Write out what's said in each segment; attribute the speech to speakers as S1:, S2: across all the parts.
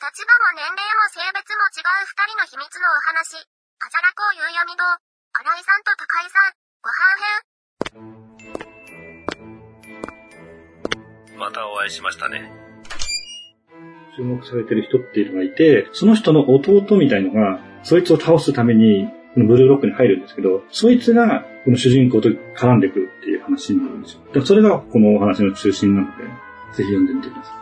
S1: 立場も年齢も性別も違う二人の秘密のお話。あじゃらこう夕闇堂。新井さんと高井さん、ご飯編。
S2: またお会いしましたね。
S3: 注目されてる人っていうのがいて、その人の弟みたいのが、そいつを倒すために、このブルーロックに入るんですけど、そいつが、この主人公と絡んでくるっていう話になるんですよ。だからそれがこのお話の中心なので、ぜひ読んでみてくださ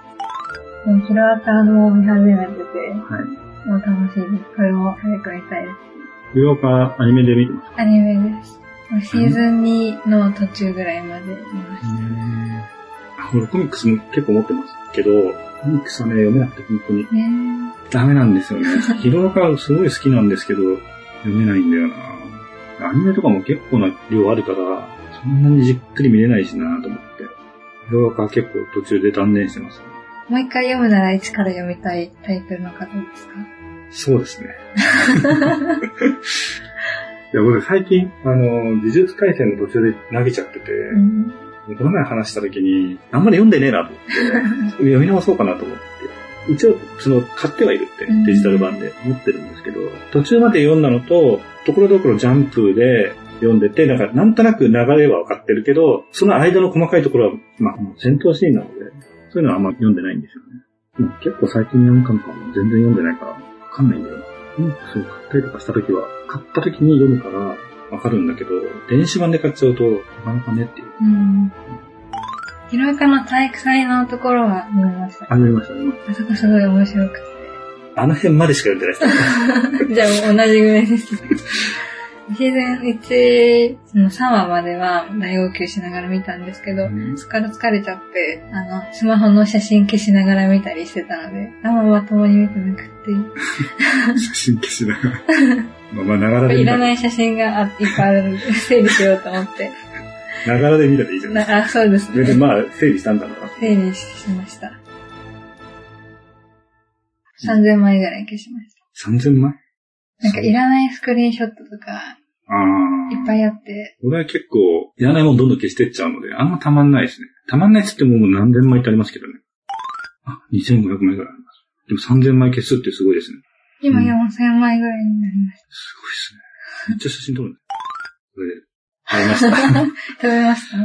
S4: ヒロアカも見始めてて、
S3: い。はい。
S4: もう楽しいです。これも早く見たいです。
S3: ブルーロックアニメで見てます。
S4: アニメです。シーズン2の途中ぐらいまで見ました。
S3: あ俺コミックスも結構持ってますけど、コミックスはね、読めなくて本当に
S4: ね
S3: ダメなんですよね。ヒロアカすごい好きなんですけど、読めないんだよな。アニメとかも結構な量あるから、そんなにじっくり見れないしなと思って。ヒロアカ結構途中で断念してます、ね。
S4: もう一回読むなら一から読みたいタイプの方ですか？
S3: そうですね。いや、僕最近、あの、呪術回戦の途中で投げちゃってて、
S4: うん。
S3: この前話した時に、あんまり読んでねえなと思って、読み直そうかなと思って。一応、その、買ってはいるって
S4: うん、
S3: デジタル版で持ってるんですけど、途中まで読んだのと、ところどころジャンプで読んでて、なんか、なんとなく流れは分かってるけど、その間の細かいところは、まあ、戦闘シーンなので、そういうのはあんま読んでないんですよね。でも結構最近何巻かも全然読んでないから、わかんないんだよな。うん、そう、買ったりとかした時は、買った時に読むから、わかるんだけど、電子版で買っちゃうと、なかなかねっていう。
S4: うん。ヒロアカの体育祭のところは見ました。
S3: あ、読みました、読みまし
S4: あそこすごい面白くて。
S3: た。あの辺までしか読んでないです。
S4: じゃあ同じぐらいです。シーズン1の3話までは大号泣しながら見たんですけど、
S3: うん
S4: そこから疲れちゃって、あの、スマホの写真消しながら見たりしてたので、あんままともに見てなくて、
S3: 写真消しながら。まあ、まあ、ながらで見たら、
S4: いらない写真があいっぱいあるので、整理しようと思って。
S3: ながらで見たらいいじゃない
S4: なあ、そうですね。
S3: 全然まあ、整理したんだろうな。
S4: 整理しました。3000枚ぐらい消しました。
S3: 3000枚？
S4: なんかいらないスクリーンショットとか
S3: ああ。
S4: いっぱいあって、
S3: 俺は結構、いらないもんどんどん消してっちゃうので、あんまたまんないですね。たまんないっつっても何千枚ってありますけどね。あ、2500枚ぐらいあります。でも3000枚消すってすごいですね。
S4: 今
S3: うん
S4: 4000枚ぐらいになりまし
S3: すごいですね。めっちゃ写真撮るね。これ、買いました。
S4: た。食べました？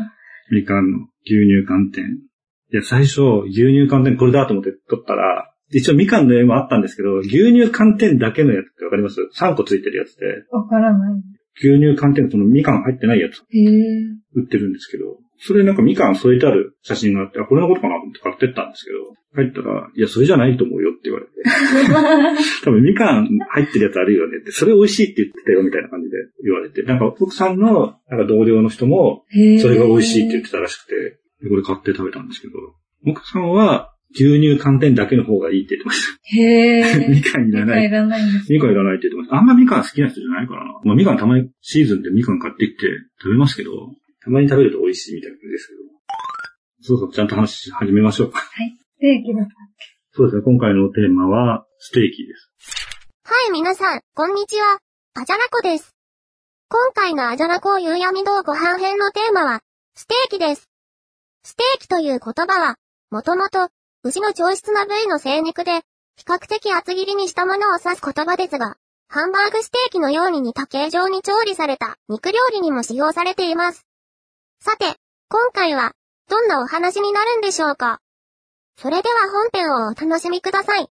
S3: みかんの牛乳寒天。いや、最初、牛乳寒天これだと思って撮ったら、一応みかんの絵もあったんですけど、牛乳寒天だけのやつってわかります ?3 個ついてるやつで、
S4: わからない。
S3: 牛乳寒天のそのみかん入ってないやつ。売ってるんですけど、それなんかみかん添えてある写真があって、あ、これのことかなと思って買ってったんですけど、入ったら、いや、それじゃないと思うよって言われて、多分みかん入ってるやつあるよねって、それ美味しいって言ってたよみたいな感じで言われて、なんか奥さんのなんか同僚の人も。それが美味しいって言ってたらしくて、でこれ買って食べたんですけど、奥さんは牛乳寒天だけの方がいいって言ってまし
S4: へ
S3: た。
S4: え。
S3: みかんいらない
S4: みかんい。らないんです。
S3: みかんいらないって言ってました。あんまみかん好きな人じゃないからな。まあみかんたまにシーズンでみかん買ってきて食べますけど、たまに食べると美味しいみたいですけど。そうそう、ちゃんと話し始めましょうか。
S4: はい。ステーキだ。
S3: そうですね、今回のテーマはステーキです。
S1: はい、皆さん、こんにちは。あじゃらこです。今回のあじゃらこ夕闇堂ご飯編のテーマは、ステーキです。ステーキという言葉は、もともと、牛の上質な部位の精肉で、比較的厚切りにしたものを指す言葉ですが、ハンバーグステーキのように似た形状に調理された肉料理にも使用されています。さて、今回は、どんなお話になるんでしょうか？それでは本編をお楽しみください。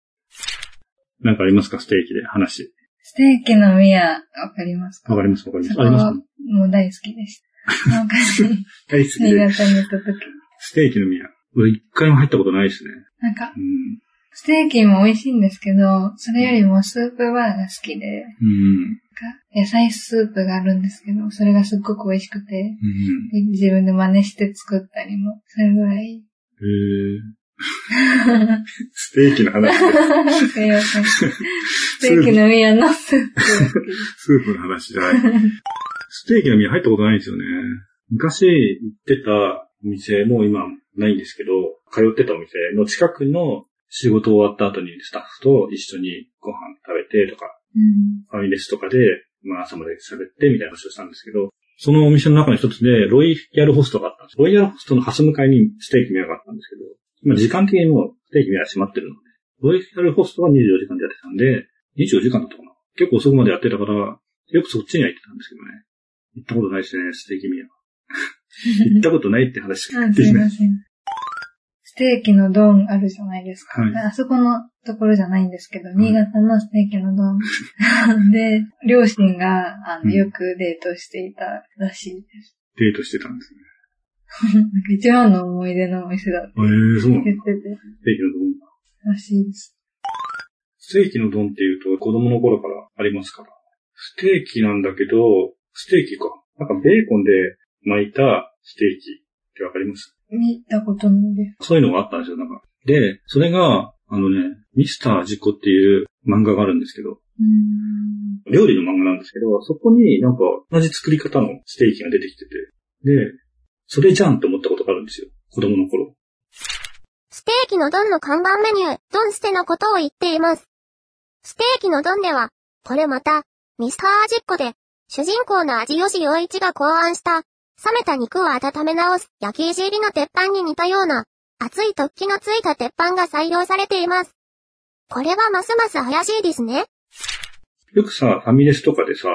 S3: なんかありますか？ステーキで話。
S4: ステーキのミア、わかりますか？
S3: わかりますわかります。ありますか？
S4: もう大好きでした。昔、
S3: 大好きで。
S4: 新潟に行った時。
S3: ステーキの宮。俺一回も入ったことないですね。
S4: なんか、
S3: うん。
S4: ステーキも美味しいんですけど、それよりもスープバーが好きで、
S3: うん。
S4: 野菜スープがあるんですけど、それがすっごく美味しくて、
S3: うん。
S4: で自分で真似して作ったりも、それぐらい。
S3: へーステーキの話です。
S4: すいません。ステーキのミアのスープ。
S3: スープの話じゃない。ステーキの宮入ったことないんですよね。昔行ってたお店も今ないんですけど、通ってたお店の近くの仕事終わった後にスタッフと一緒にご飯食べてとか、
S4: うん。
S3: ファミレスとかで、まあ朝まで喋ってみたいな話をしたんですけど、そのお店の中の一つで、ロイヤルホストがあったんです。ロイヤルホストのハス向かいにステーキ宮があったんですけど、今時間的にもうステーキ宮は閉まってるので、ロイヤルホストは24時間でやってたんで、24時間だったかな。結構遅くまでやってたから、よくそっちには行ってたんですけどね。行ったことないですね、ステーキミア。行ったことないって話しか
S4: あ、
S3: ですきない。
S4: いません。ステーキの丼あるじゃないですか。
S3: はい
S4: あそこのところじゃないんですけど、新潟のステーキの丼。で、両親があの
S3: うん
S4: よくデートしていたらしいです。
S3: デートしてたんですね。
S4: 一番の思い出のお店だって
S3: ええそうなの
S4: 言ってて、
S3: ステーキの丼。
S4: らしいです。
S3: ステーキの丼っていうと子供の頃からありますから。ステーキなんだけど、ステーキか。なんかベーコンで巻いたステーキってわかります？
S4: 見たことないです。
S3: そういうのがあったんですよ、なんか。で、それが、あのね、ミスタージコっていう漫画があるんですけど、
S4: うーん。
S3: 料理の漫画なんですけど、そこになんか同じ作り方のステーキが出てきてて、で、それじゃんって思ったことがあるんですよ。子供の頃。
S1: ステーキのドンの看板メニュー、ドンステのことを言っています。ステーキのドンでは、これまた、ミスター味っ子で、主人公の味吉洋一が考案した、冷めた肉を温め直す焼き石入りの鉄板に似たような、熱い突起のついた鉄板が採用されています。これはますます怪しいですね。
S3: よくさ、ファミレスとかでさ、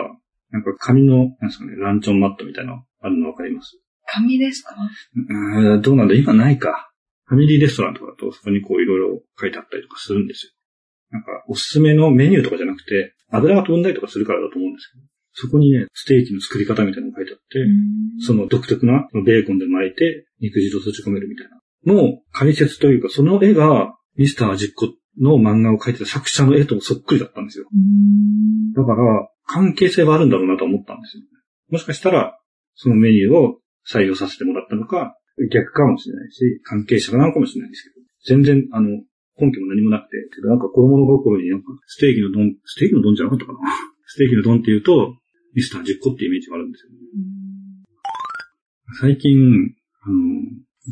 S3: なんか紙の、なんですかね、ランチョンマットみたいなのあるのわかります？
S4: 紙ですか？
S3: うーんどうなんだ？今ないか。ファミリーレストランとかだとそこにこういろいろ書いてあったりとかするんですよ。なんかおすすめのメニューとかじゃなくて、油が飛んだりとかするからだと思うんですけど、そこにね、ステーキの作り方みたいなのが書いてあって、その独特なベーコンで巻いて肉汁を閉じ込めるみたいな。の解説というか、その絵がミスター実行の漫画を描いてた作者の絵とそっくりだったんですよ。だから、関係性はあるんだろうなと思ったんですよ。もしかしたら、そのメニューを採用させてもらったのか、逆かもしれないし、関係者なのかもしれないですけど、全然、あの、根拠も何もなくて、なんか子供の心になんか、ステーキの丼、ステーキの丼じゃなかったかな ステーキの丼って言うと、ミスター実行ってイメージがあるんですよ。最近、あの、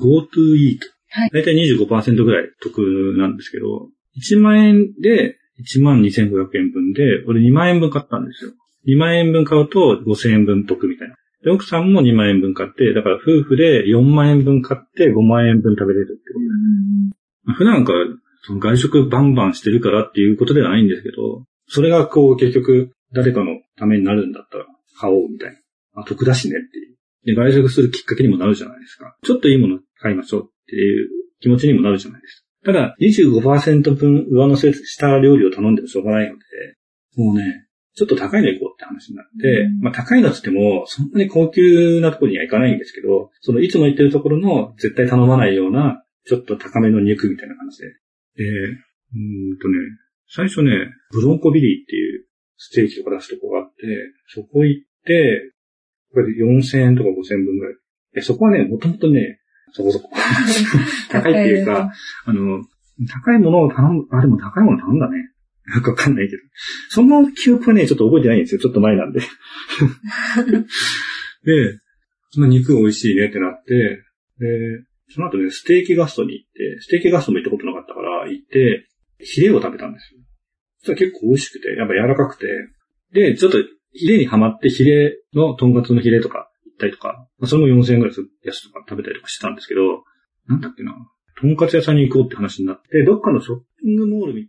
S3: GoTo Eat。
S4: はい
S3: だいたい25%ぐらい得なんですけど、1万円で1万2500円分で、俺2万円分買ったんですよ。2万円分買うと5000円分得みたいな。で、奥さんも2万円分買って、だから夫婦で4万円分買って5万円分食べれるってことです。普段からその外食バンバンしてるからっていうことではないんですけど、それがこう結局誰かのためになるんだったら買おうみたいな。あ、得だしねっていう。で、外食するきっかけにもなるじゃないですか。ちょっといいもの買いましょうっていう気持ちにもなるじゃないですか。ただ、25%分上乗せした料理を頼んでもしょうがないので、もうね、ちょっと高いの行こうって話になって、まあ高いのって言っても、そんなに高級なところには行かないんですけど、そのいつも行ってるところの絶対頼まないような、ちょっと高めの肉みたいな感じで。で、うーんとね、最初ね、ブロンコビリーっていうステーキとか出すとこがあって、そこ行って、これで4000円とか5000円分ぐらい。え、そこはね、もともとね、そこそこ。高いっていうか、あの、高いものを頼む、あ、でも高いもの頼んだね。なんかわかんないけど。その記憶はね、ちょっと覚えてないんですよ。ちょっと前なんで。で、その肉美味しいねってなって、で、その後ね、ステーキガストに行って、ステーキガストも行ったことなかったから、行って、ヒレを食べたんですよ。そしたら結構美味しくて、やっぱ柔らかくて、で、ちょっとヒレにハマって、ヒレの、とんかつのヒレとか行ったりとか、まあそれも4000円ぐらいするやつとか食べたりとかしたんですけど、なんだっけな、とんかつ屋さんに行こうって話になって、どっかのショッピングモールに、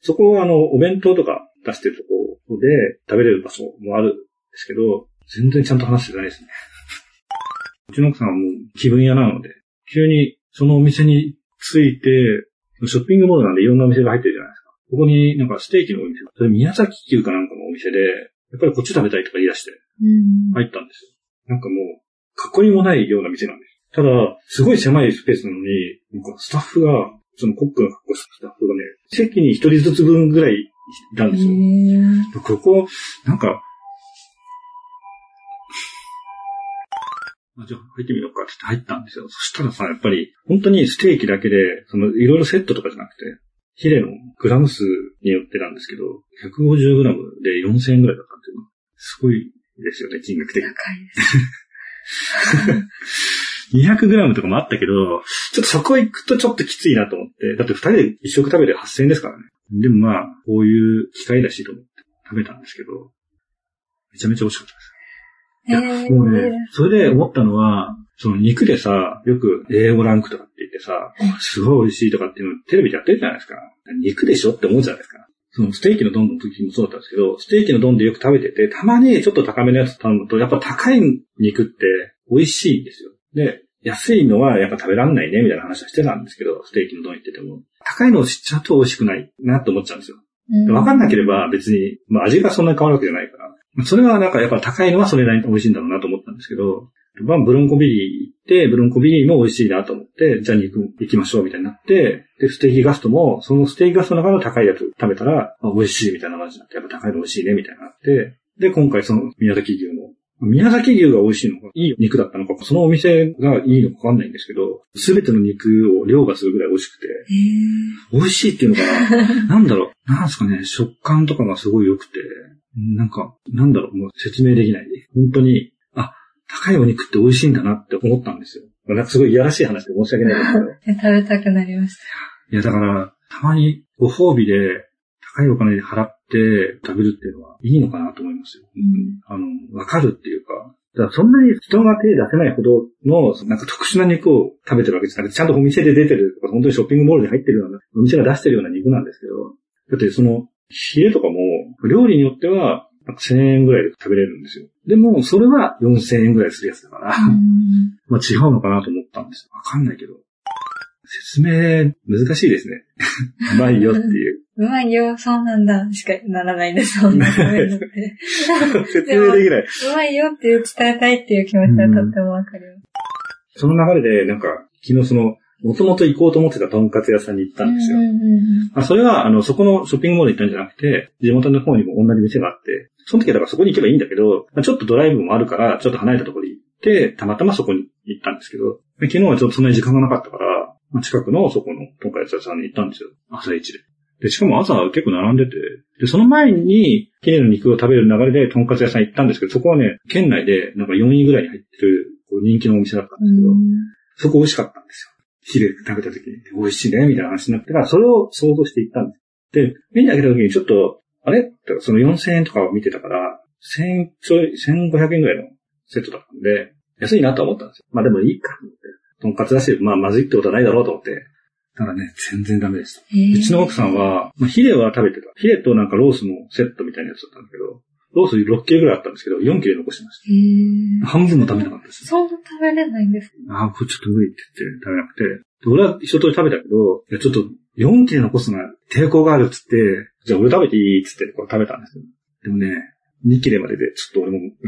S3: そこはあの、お弁当とか出してるとこで食べれる場所もあるんですけど、全然ちゃんと話してないですね。うちの奥さんはもう気分屋なので、急にそのお店に着いて、ショッピングモールなんでいろんなお店が入ってるじゃないですか。ここになんかステーキのお店が、それ宮崎牛かなんかのお店で、やっぱりこっち食べたいとか言い出して
S4: うん
S3: 入ったんですよ。なんかもう、囲いもないような店なんです。ただ、すごい狭いスペースなのに、なんかスタッフが、そのコックの格好したスタッフがね、席に一人ずつ分ぐらいいたんですよ。
S4: へ
S3: ここ、なんか、あじゃあ入ってみようかって言って入ったんですよ。そしたらさ、やっぱり、本当にステーキだけで、その、いろいろセットとかじゃなくて、ヒレのグラム数によってなんですけど、150グラムで4000円ぐらいだったっていうのは、すごいですよね、金額的に。
S4: 高いです。
S3: 200グラムとかもあったけど、ちょっとそこ行くとちょっときついなと思って、だって二人で一食食べて8000円ですからね。でもまあ、こういう機会だしと思って食べたんですけど、めちゃめちゃ美味しかったです。いや、もうね、それで思ったのは、その肉でさ、よく A5 ランクとかって言ってさ、すごい美味しいとかっていうのテレビでやってるじゃないですか。肉でしょって思うじゃないですか。そのステーキの丼の時もそうだったんですけど、ステーキの丼でよく食べてて、たまにちょっと高めのやつ頼むと、やっぱ高い肉って美味しいんですよ。で、安いのはやっぱ食べらんないね、みたいな話はしてたんですけど、ステーキの丼言ってても。高いのを知っちゃうと美味しくないなって思っちゃうんですよ。わかんなければ別に、まあ味がそんなに変わるわけじゃないから。それはなんかやっぱ高いのはそれなりに美味しいんだろうなと思ったんですけど、まあブロンコビリー行って、ブロンコビリーも美味しいなと思って、じゃあ肉行きましょうみたいになって、で、ステーキガストも、そのステーキガストの中の高いやつ食べたら、あ美味しいみたいな感じになって、やっぱ高いの美味しいねみたいになって、で、今回その宮崎牛の宮崎牛が美味しいのか、いい肉だったのか、そのお店がいいのかわかんないんですけど、すべての肉を凌駕するぐらい美味しくて、美味しいっていうのかな？なんだろう、なんですかね、食感とかがすごい良くて、なんか、なんだろう、もう説明できない。本当に、あ、高いお肉って美味しいんだなって思ったんですよ。なんかすごいいやらしい話で申し訳ないですけど。
S4: 食べたくなりました。
S3: いや、だから、たまにご褒美で高いお金で払って食べるっていうのはいいのかなと思いますよ。
S4: うん
S3: あの、わかるっていうか。だそんなに人が手出せないほどの、なんか特殊な肉を食べてるわけじゃなくて、ちゃんとお店で出てるとか、本当にショッピングモールに入ってるような、お店が出してるような肉なんですけど、だってその、ヒレとかも、料理によっては、1000円ぐらいで食べれるんですよ。でも、それは4000円ぐらいするやつだから、まあ違うのかなと思ったんですよ。わかんないけど。説明、難しいですね。うまいよっていう。
S4: うまいよ、そうなんだ、しかならないです、そんな。
S3: 説明できない。
S4: うまいよっていう伝えたいっていう気持ちはとってもわかる。
S3: その流れで、なんか、昨日その、もともと行こうと思ってたとんかつ屋さんに行ったんですよ。あそれは、あの、そこのショッピングモールに行ったんじゃなくて、地元の方にも同じ店があって、その時はだからそこに行けばいいんだけど、まあちょっとドライブもあるから、ちょっと離れたところに行って、たまたまそこに行ったんですけど、で昨日はちょっとそんなに時間がなかったから、まあ近くのそこのとんかつ屋さんに行ったんですよ。朝一で。で、しかも朝結構並んでて、で、その前に、綺麗な肉を食べる流れでとんかつ屋さん行ったんですけど、そこはね、県内でなんか4位ぐらいに入ってる人気のお店だったんですけど、そこ美味しかったんですよ。ヒレ食べた時に美味しいね、みたいな話になってから、それを想像していったんです。で、目に開けた時にちょっと、あれ？その4000円とかを見てたから、1000ちょい、1500円ぐらいのセットだったんで、安いなとは思ったんですよ。まあでもいいかと思って。とんかつだし、まあまずいってことはないだろうと思って。ただね、全然ダメでした。うちの奥さんは、まあ、ヒレは食べてた。ヒレとなんかロースのセットみたいなやつだったんだけど、ロース6切れぐらいあったんですけど、4切れ残してまし
S4: へ
S3: た。半分も食べなかったです。
S4: そんな食べれないんです
S3: ああ、これちょっと無理って言って食べなくて。で俺は一通り食べたけど、いや、ちょっと4切れ残すのは抵抗があるっつって、じゃあ俺食べていいっつってこう食べたんですよ。でもね、2切れまででちょっと俺も、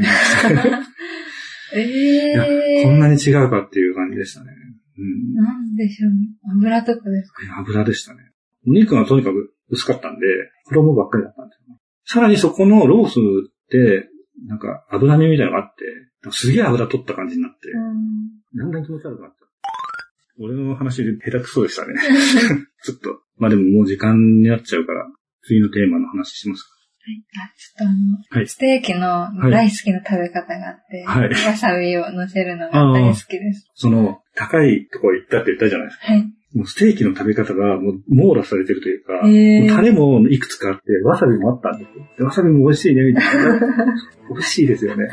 S4: え
S3: いや
S4: え
S3: こんなに違うかっていう感じでしたね。うん。
S4: なんでしょう。油とかですか？
S3: 油でしたね。お肉がとにかく薄かったんで、衣ばっかりだったんですよ。さらにそこのロースって、なんか脂身みたいなのがあって、すげえ油取った感じになって、
S4: うん。
S3: だんだん気持ち悪くなった。俺の話で下手くそでしたね。ちょっと。まあでももう時間になっちゃうから、次のテーマの話しますか。
S4: あ、ちょっとあの、
S3: はい
S4: ステーキの大好きな食べ方があって、
S3: はい
S4: わさびを乗せるのが大好きです。
S3: その、高いとこ行ったって言ったじゃないですか。
S4: はい。
S3: もうステーキの食べ方がもう網羅されてるというか、
S4: へー
S3: タレもいくつかあって、わさびもあったんですよ。でわさびも美味しいね、みたいな。美味しいですよね。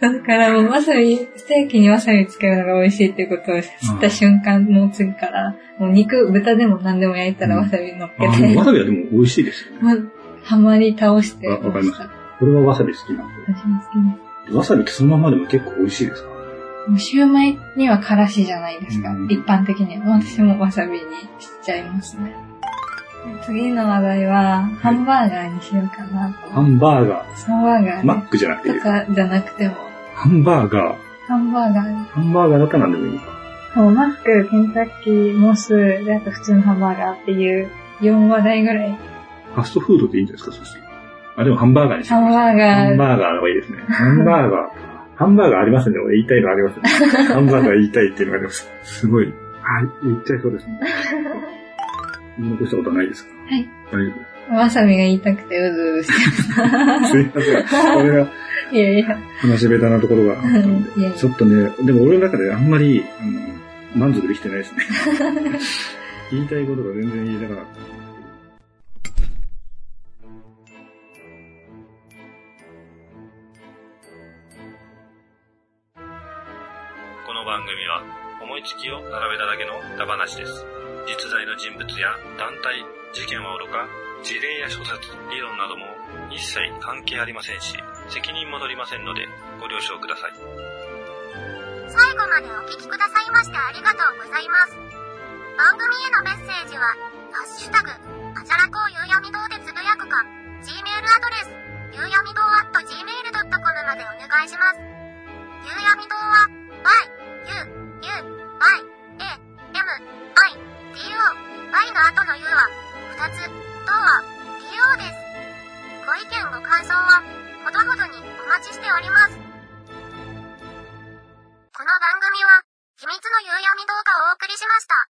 S4: だからもうわさび、ステーキにわさびつけるのが美味しいってことを知った瞬間の次から、もう肉、豚でも何でも焼いたらわさび乗っけ
S3: あ
S4: て、
S3: のわさびはでも美味しいですよね。
S4: はまり倒して
S3: わわかりま
S4: し
S3: したた。これはわさび好きなん
S4: 私も好き
S3: で。わさびってそのままでも結構美味しいですか？
S4: です。もうシューマイにはからしじゃないですか。
S3: うん
S4: 一般的には。私もわさびにしちゃいますね。次の話題は、ハンバーガーにしようかなと。
S3: ハンバーガ
S4: ハンバーガ
S3: ー。マ
S4: ー
S3: ックじゃなくていい
S4: とかじゃなくても、
S3: ハンバーガー。
S4: ハンバーガー
S3: ハンバーガーだったら何でもいいのか。
S4: もうマック、ケンタッキー、モス、で、あと普通のハンバーガーっていう4話題ぐらい。
S3: ファストフードでいいんじゃないですか、そして。あ、でもハンバーガーにし
S4: ハンバー
S3: ハ
S4: ガー、
S3: ンバーガーの方がいいですね。ハンバーガー。ハンバーガーありますね。俺言いたいのありますね。ハンバーガー言いたいっていうのがあります。すごい。はい、言っちゃいそうですね。残したことはないですか？
S4: はい。
S3: 大丈夫？
S4: わさびが言いたくてうずうずして
S3: すいません。これが
S4: いやいや。
S3: 話下手なところがあったん
S4: いやい
S3: で。
S4: や
S3: ちょっとね、でも俺の中であんまり、あの、満足できてないですね。言いたいことが全然言えなかった。思いつきを並べただけのダ話です。実在の人物や団体、事件はおろか、事例や諸説、理論なども一切関係ありませんし、責任も取りませんのでご了承ください。
S1: 最後までお聞きくださいましてありがとうございます。番組へのメッセージは、ハッシュタグ、あじゃらこうゆうやみ堂でつぶやくか、Gmail アドレス、ゆうやみ堂 at gmail.com までお願いします。ゆうやみ堂は、y, u, u, y, a, m, i, d, o, y の後の u は、2つ、とは、d, o です。ご意見ご感想は、ほどほどにお待ちしております。この番組は、秘密の夕闇動画をお送りしました。